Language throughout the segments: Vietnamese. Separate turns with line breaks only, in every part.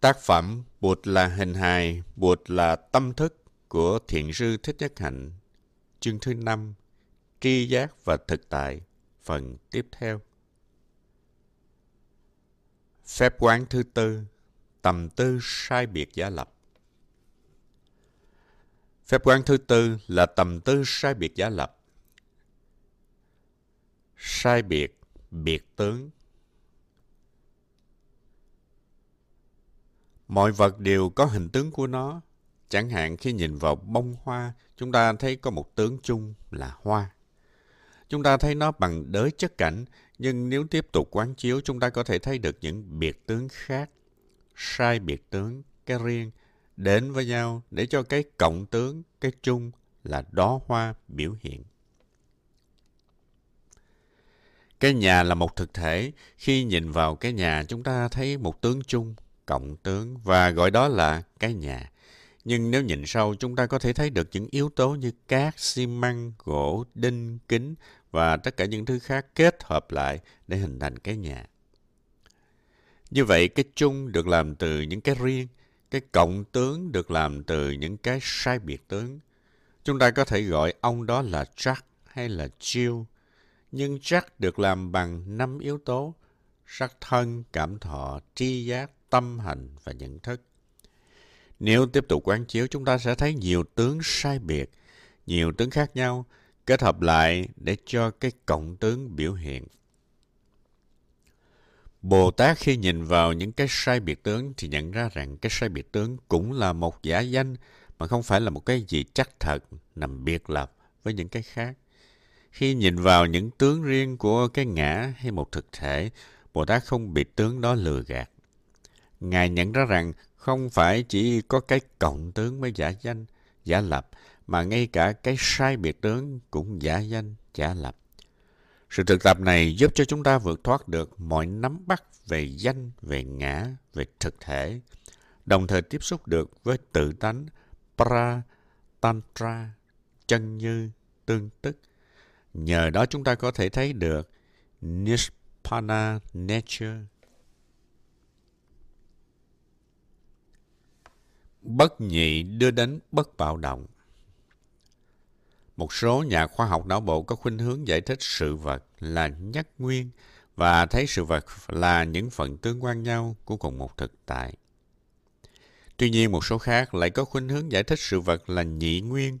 Tác phẩm Bụt là hình hài, Bụt là tâm thức của Thiện sư Thích Nhất Hạnh. Chương thứ năm Tri giác và thực tại, phần tiếp theo. Phép quán thứ tư, tầm tư sai biệt giả lập. Phép quán thứ tư là tầm tư sai biệt giả lập. Sai biệt, biệt tướng, Mọi vật đều có hình tướng của nó. Chẳng hạn khi nhìn vào bông hoa, chúng ta thấy có một tướng chung là hoa. Chúng ta thấy nó bằng đới chất cảnh, nhưng nếu tiếp tục quán chiếu, chúng ta có thể thấy được những biệt tướng khác, sai biệt tướng, cái riêng, đến với nhau để cho cái cộng tướng, cái chung là đó hoa biểu hiện. Cái nhà là một thực thể. Khi nhìn vào cái nhà, chúng ta thấy một tướng chung cộng tướng và gọi đó là cái nhà. Nhưng nếu nhìn sâu, chúng ta có thể thấy được những yếu tố như cát, xi măng, gỗ, đinh, kính và tất cả những thứ khác kết hợp lại để hình thành cái nhà. Như vậy, cái chung được làm từ những cái riêng, cái cộng tướng được làm từ những cái sai biệt tướng. Chúng ta có thể gọi ông đó là Jack hay là Jill. Nhưng Jack được làm bằng năm yếu tố, sắc thân, cảm thọ, tri giác, tâm hành và nhận thức. Nếu tiếp tục quán chiếu, chúng ta sẽ thấy nhiều tướng sai biệt, nhiều tướng khác nhau, kết hợp lại để cho cái cộng tướng biểu hiện. Bồ Tát khi nhìn vào những cái sai biệt tướng thì nhận ra rằng cái sai biệt tướng cũng là một giả danh mà không phải là một cái gì chắc thật nằm biệt lập với những cái khác. Khi nhìn vào những tướng riêng của cái ngã hay một thực thể, Bồ Tát không bị tướng đó lừa gạt. Ngài nhận ra rằng không phải chỉ có cái cộng tướng mới giả danh, giả lập, mà ngay cả cái sai biệt tướng cũng giả danh, giả lập. Sự thực tập này giúp cho chúng ta vượt thoát được mọi nắm bắt về danh, về ngã, về thực thể, đồng thời tiếp xúc được với tự tánh, pra, tantra, chân như, tương tức. Nhờ đó chúng ta có thể thấy được Nispana Nature, bất nhị đưa đến bất bạo động. Một số nhà khoa học não bộ có khuynh hướng giải thích sự vật là nhất nguyên và thấy sự vật là những phần tương quan nhau của cùng một thực tại. Tuy nhiên, một số khác lại có khuynh hướng giải thích sự vật là nhị nguyên.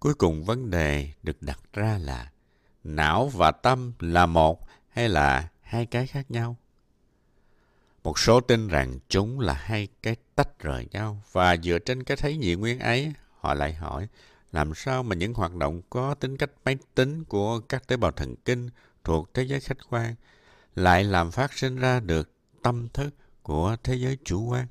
Cuối cùng vấn đề được đặt ra là não và tâm là một hay là hai cái khác nhau? Một số tin rằng chúng là hai cái tách rời nhau và dựa trên cái thấy nhị nguyên ấy, họ lại hỏi làm sao mà những hoạt động có tính cách máy tính của các tế bào thần kinh thuộc thế giới khách quan lại làm phát sinh ra được tâm thức của thế giới chủ quan.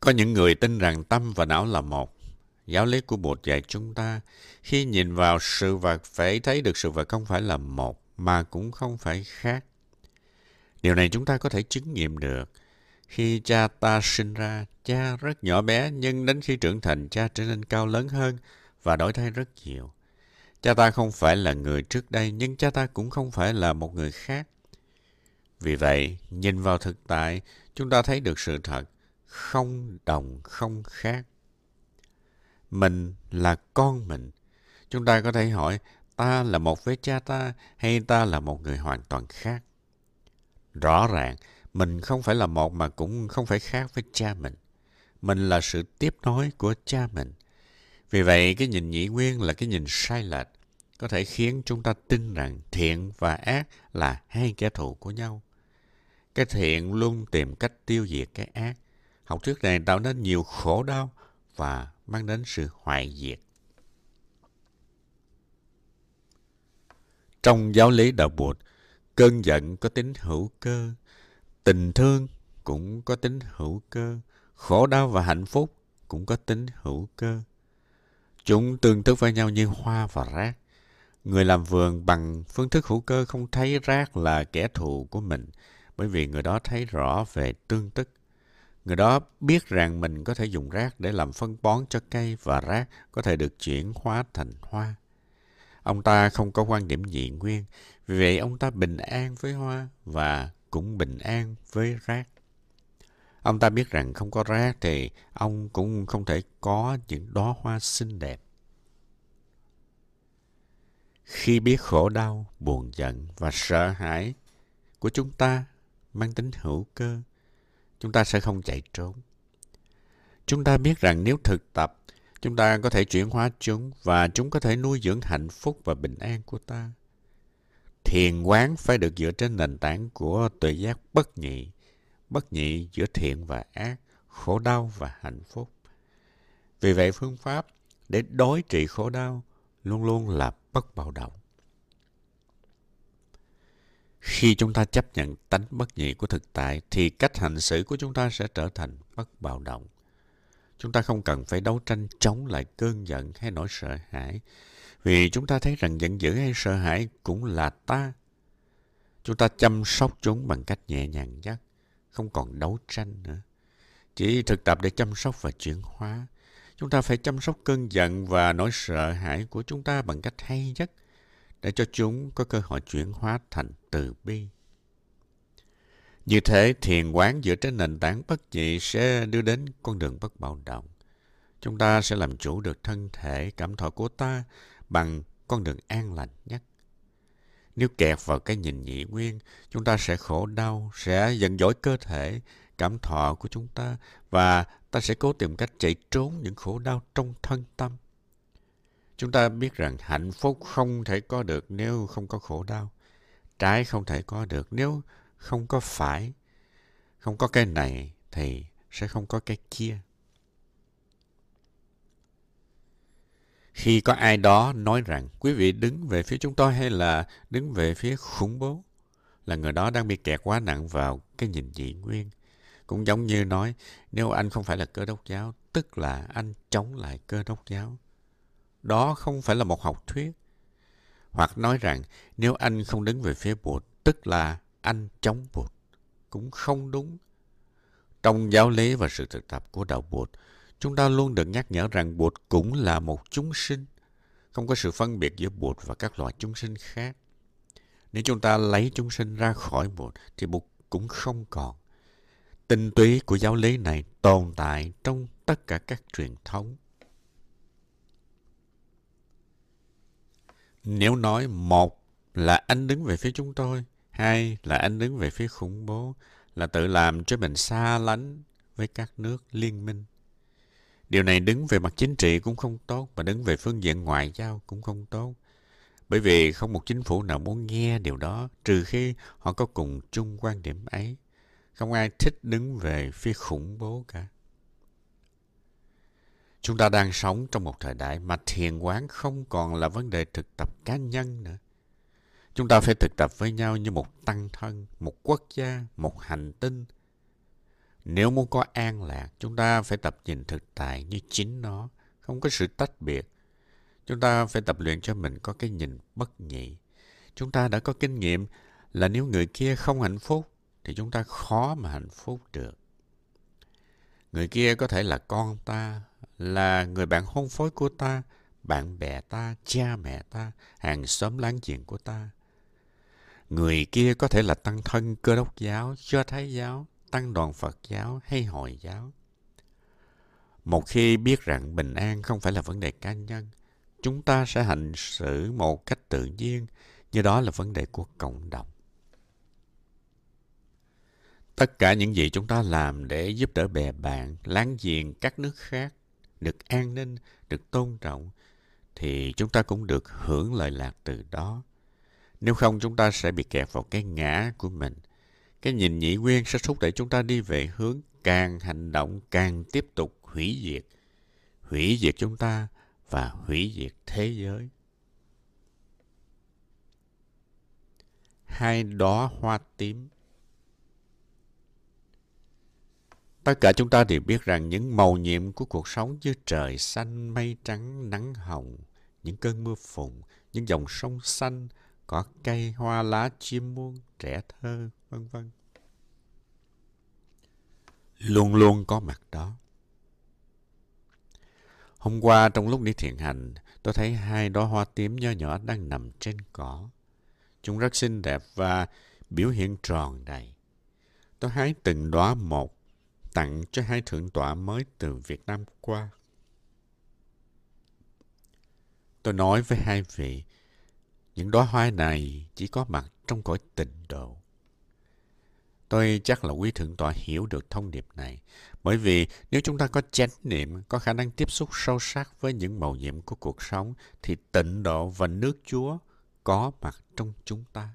Có những người tin rằng tâm và não là một. Giáo lý của Bụt dạy chúng ta, khi nhìn vào sự vật phải thấy được sự vật không phải là một, mà cũng không phải khác. Điều này chúng ta có thể chứng nghiệm được. Khi cha ta sinh ra, cha rất nhỏ bé, nhưng đến khi trưởng thành, cha trở nên cao lớn hơn và đổi thay rất nhiều. Cha ta không phải là người trước đây, nhưng cha ta cũng không phải là một người khác. Vì vậy, nhìn vào thực tại, chúng ta thấy được sự thật, không đồng, không khác. Mình là con mình. Chúng ta có thể hỏi, ta là một với cha ta hay ta là một người hoàn toàn khác? Rõ ràng, mình không phải là một mà cũng không phải khác với cha mình. Mình là sự tiếp nối của cha mình. Vì vậy, cái nhìn nhị nguyên là cái nhìn sai lệch, có thể khiến chúng ta tin rằng thiện và ác là hai kẻ thù của nhau. Cái thiện luôn tìm cách tiêu diệt cái ác. Học thuyết này tạo nên nhiều khổ đau và mang đến sự hoại diệt. Trong giáo lý đạo Bụt, cơn giận có tính hữu cơ, tình thương cũng có tính hữu cơ, khổ đau và hạnh phúc cũng có tính hữu cơ. Chúng tương tức với nhau như hoa và rác. Người làm vườn bằng phương thức hữu cơ không thấy rác là kẻ thù của mình, bởi vì người đó thấy rõ về tương tức. Người đó biết rằng mình có thể dùng rác để làm phân bón cho cây và rác có thể được chuyển hóa thành hoa. Ông ta không có quan điểm dị nguyên, vì vậy ông ta bình an với hoa và cũng bình an với rác. Ông ta biết rằng không có rác thì ông cũng không thể có những đóa hoa xinh đẹp. Khi biết khổ đau, buồn giận và sợ hãi của chúng ta mang tính hữu cơ, chúng ta sẽ không chạy trốn. Chúng ta biết rằng nếu thực tập, chúng ta có thể chuyển hóa chúng và chúng có thể nuôi dưỡng hạnh phúc và bình an của ta. Thiền quán phải được dựa trên nền tảng của tuệ giác bất nhị, bất nhị giữa thiện và ác, khổ đau và hạnh phúc. Vì vậy phương pháp để đối trị khổ đau luôn luôn là bất bạo động. Khi chúng ta chấp nhận tánh bất nhị của thực tại thì cách hành xử của chúng ta sẽ trở thành bất bạo động. Chúng ta không cần phải đấu tranh chống lại cơn giận hay nỗi sợ hãi vì chúng ta thấy rằng giận dữ hay sợ hãi cũng là ta. Chúng ta chăm sóc chúng bằng cách nhẹ nhàng nhất, không còn đấu tranh nữa. Chỉ thực tập để chăm sóc và chuyển hóa. Chúng ta phải chăm sóc cơn giận và nỗi sợ hãi của chúng ta bằng cách hay nhất để cho chúng có cơ hội chuyển hóa thành từ bi. Như thế, thiền quán dựa trên nền tảng bất nhị sẽ đưa đến con đường bất bạo động. Chúng ta sẽ làm chủ được thân thể, cảm thọ của ta bằng con đường an lành nhất. Nếu kẹt vào cái nhìn nhị nguyên, chúng ta sẽ khổ đau, sẽ giận dỗi cơ thể, cảm thọ của chúng ta và ta sẽ cố tìm cách chạy trốn những khổ đau trong thân tâm. Chúng ta biết rằng hạnh phúc không thể có được nếu không có khổ đau. Trái không thể có được nếu không có phải. Không có cái này thì sẽ không có cái kia. Khi có ai đó nói rằng quý vị đứng về phía chúng tôi hay là đứng về phía khủng bố, là người đó đang bị kẹt quá nặng vào cái nhìn dị nguyên. Cũng giống như nói, nếu anh không phải là cơ đốc giáo, tức là anh chống lại cơ đốc giáo. Đó không phải là một học thuyết. Hoặc nói rằng, nếu anh không đứng về phía Bụt, tức là anh chống bột Cũng không đúng. Trong giáo lý và sự thực tập của đạo bột Chúng ta luôn được nhắc nhở rằng bột cũng là một chúng sinh, không có sự phân biệt giữa bột và các loại chúng sinh khác. Nếu chúng ta lấy chúng sinh ra khỏi bột thì bột cũng không còn. Tinh túy của giáo lý này tồn tại trong tất cả các truyền thống. Nếu nói một là anh đứng về phía chúng tôi, hai là anh đứng về phía khủng bố, là tự làm cho mình xa lánh với các nước liên minh. Điều này đứng về mặt chính trị cũng không tốt và đứng về phương diện ngoại giao cũng không tốt. Bởi vì không một chính phủ nào muốn nghe điều đó trừ khi họ có cùng chung quan điểm ấy. Không ai thích đứng về phía khủng bố cả. Chúng ta đang sống trong một thời đại mà thiền quán không còn là vấn đề thực tập cá nhân nữa. Chúng ta phải thực tập với nhau như một tăng thân, một quốc gia, một hành tinh, nếu muốn có an lạc, chúng ta phải tập nhìn thực tại như chính nó, không có sự tách biệt. Chúng ta phải tập luyện cho mình có cái nhìn bất nhị. Chúng ta đã có kinh nghiệm là nếu người kia không hạnh phúc, thì chúng ta khó mà hạnh phúc được. Người kia có thể là con ta, là người bạn hôn phối của ta, bạn bè ta, cha mẹ ta, hàng xóm láng giềng của ta. Người kia có thể là tăng thân cơ đốc giáo, cho thái giáo, tăng đoàn Phật giáo hay Hồi giáo. Một khi biết rằng bình an không phải là vấn đề cá nhân, chúng ta sẽ hành xử một cách tự nhiên, như đó là vấn đề của cộng đồng. Tất cả những gì chúng ta làm để giúp đỡ bè bạn, láng giềng các nước khác, được an ninh, được tôn trọng, thì chúng ta cũng được hưởng lợi lạc từ đó. Nếu không chúng ta sẽ bị kẹt vào cái ngã của mình – cái nhìn nhị nguyên sẽ thúc đẩy chúng ta đi về hướng càng hành động càng tiếp tục hủy diệt. Hủy diệt chúng ta và hủy diệt thế giới. Hai đóa hoa tím Tất cả chúng ta đều biết rằng những màu nhiệm của cuộc sống như trời xanh, mây trắng, nắng hồng, những cơn mưa phùn, những dòng sông xanh, có cây, hoa lá, chim muôn, trẻ thơ, vân vân luôn luôn có mặt đó. Hôm qua trong lúc đi thiền hành, tôi thấy hai đóa hoa tím nho nhỏ đang nằm trên cỏ. Chúng rất xinh đẹp và biểu hiện tròn đầy. tôi hái từng đóa một, tặng cho hai thượng tọa mới từ Việt Nam qua. Tôi nói với hai vị, những đóa hoa này chỉ có mặt trong cõi tịnh độ. Tôi chắc là quý thượng tọa hiểu được thông điệp này. Bởi vì nếu chúng ta có chánh niệm, có khả năng tiếp xúc sâu sắc với những màu nhiệm của cuộc sống, thì tịnh độ và nước Chúa có mặt trong chúng ta.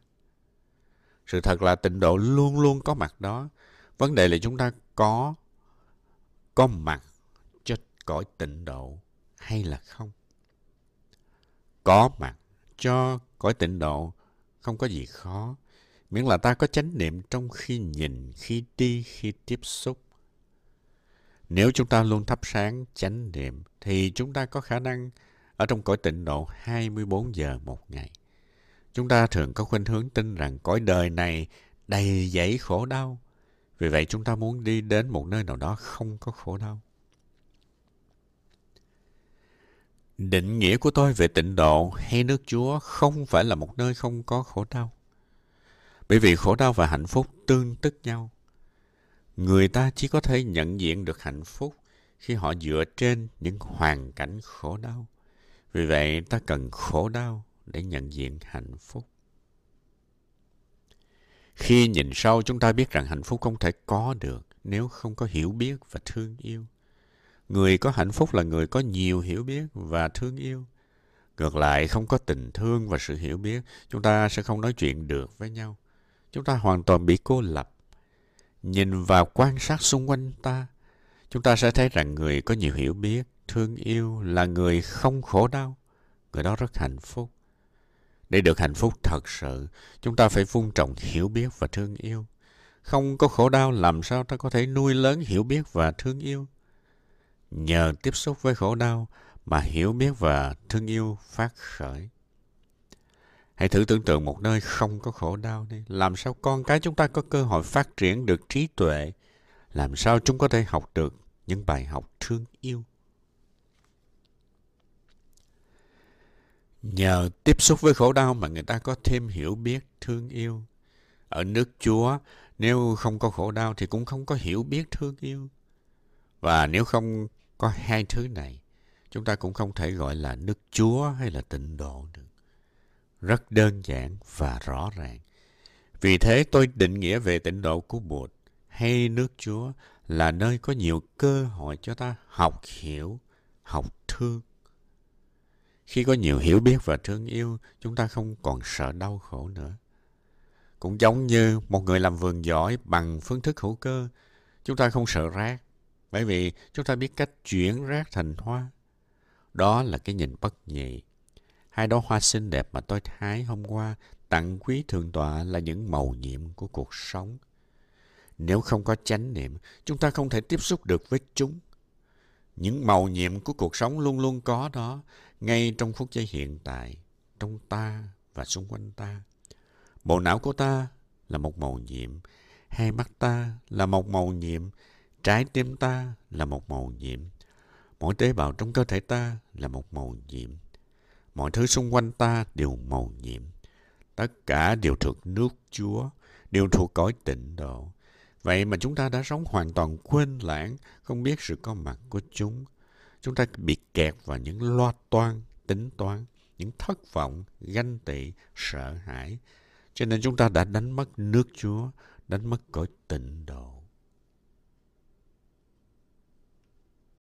Sự thật là tịnh độ luôn luôn có mặt đó. Vấn đề là chúng ta có có mặt cho cõi tịnh độ hay là không? Có mặt cho cõi tịnh độ không có gì khó miễn là ta có chánh niệm trong khi nhìn, khi đi, khi tiếp xúc. Nếu chúng ta luôn thắp sáng chánh niệm, thì chúng ta có khả năng ở trong cõi tịnh độ 24 giờ một ngày. Chúng ta thường có khuynh hướng tin rằng cõi đời này đầy dẫy khổ đau. Vì vậy chúng ta muốn đi đến một nơi nào đó không có khổ đau. Định nghĩa của tôi về tịnh độ hay nước Chúa không phải là một nơi không có khổ đau. Bởi vì khổ đau và hạnh phúc tương tức nhau. Người ta chỉ có thể nhận diện được hạnh phúc khi họ dựa trên những hoàn cảnh khổ đau. Vì vậy, ta cần khổ đau để nhận diện hạnh phúc. Khi nhìn sâu, chúng ta biết rằng hạnh phúc không thể có được nếu không có hiểu biết và thương yêu. Người có hạnh phúc là người có nhiều hiểu biết và thương yêu. Ngược lại, không có tình thương và sự hiểu biết, chúng ta sẽ không nói chuyện được với nhau chúng ta hoàn toàn bị cô lập. Nhìn vào quan sát xung quanh ta, chúng ta sẽ thấy rằng người có nhiều hiểu biết, thương yêu là người không khổ đau. Người đó rất hạnh phúc. Để được hạnh phúc thật sự, chúng ta phải vun trồng hiểu biết và thương yêu. Không có khổ đau làm sao ta có thể nuôi lớn hiểu biết và thương yêu. Nhờ tiếp xúc với khổ đau mà hiểu biết và thương yêu phát khởi. Hãy thử tưởng tượng một nơi không có khổ đau đi. Làm sao con cái chúng ta có cơ hội phát triển được trí tuệ? Làm sao chúng có thể học được những bài học thương yêu? Nhờ tiếp xúc với khổ đau mà người ta có thêm hiểu biết, thương yêu. Ở nước Chúa, nếu không có khổ đau thì cũng không có hiểu biết, thương yêu. Và nếu không có hai thứ này, chúng ta cũng không thể gọi là nước Chúa hay là tịnh độ được rất đơn giản và rõ ràng. Vì thế tôi định nghĩa về tịnh độ của Bụt hay nước Chúa là nơi có nhiều cơ hội cho ta học hiểu, học thương. Khi có nhiều hiểu biết và thương yêu, chúng ta không còn sợ đau khổ nữa. Cũng giống như một người làm vườn giỏi bằng phương thức hữu cơ, chúng ta không sợ rác, bởi vì chúng ta biết cách chuyển rác thành hoa. Đó là cái nhìn bất nhị Hai đóa hoa xinh đẹp mà tôi hái hôm qua tặng quý thượng tọa là những màu nhiệm của cuộc sống. Nếu không có chánh niệm, chúng ta không thể tiếp xúc được với chúng. Những màu nhiệm của cuộc sống luôn luôn có đó, ngay trong phút giây hiện tại, trong ta và xung quanh ta. Bộ não của ta là một màu nhiệm, hai mắt ta là một màu nhiệm, trái tim ta là một màu nhiệm, mỗi tế bào trong cơ thể ta là một màu nhiệm Mọi thứ xung quanh ta đều màu nhiệm. Tất cả đều thuộc nước Chúa, đều thuộc cõi tịnh độ. Vậy mà chúng ta đã sống hoàn toàn quên lãng, không biết sự có mặt của chúng. Chúng ta bị kẹt vào những loa toan, tính toán, những thất vọng, ganh tị, sợ hãi. Cho nên chúng ta đã đánh mất nước Chúa, đánh mất cõi tịnh độ.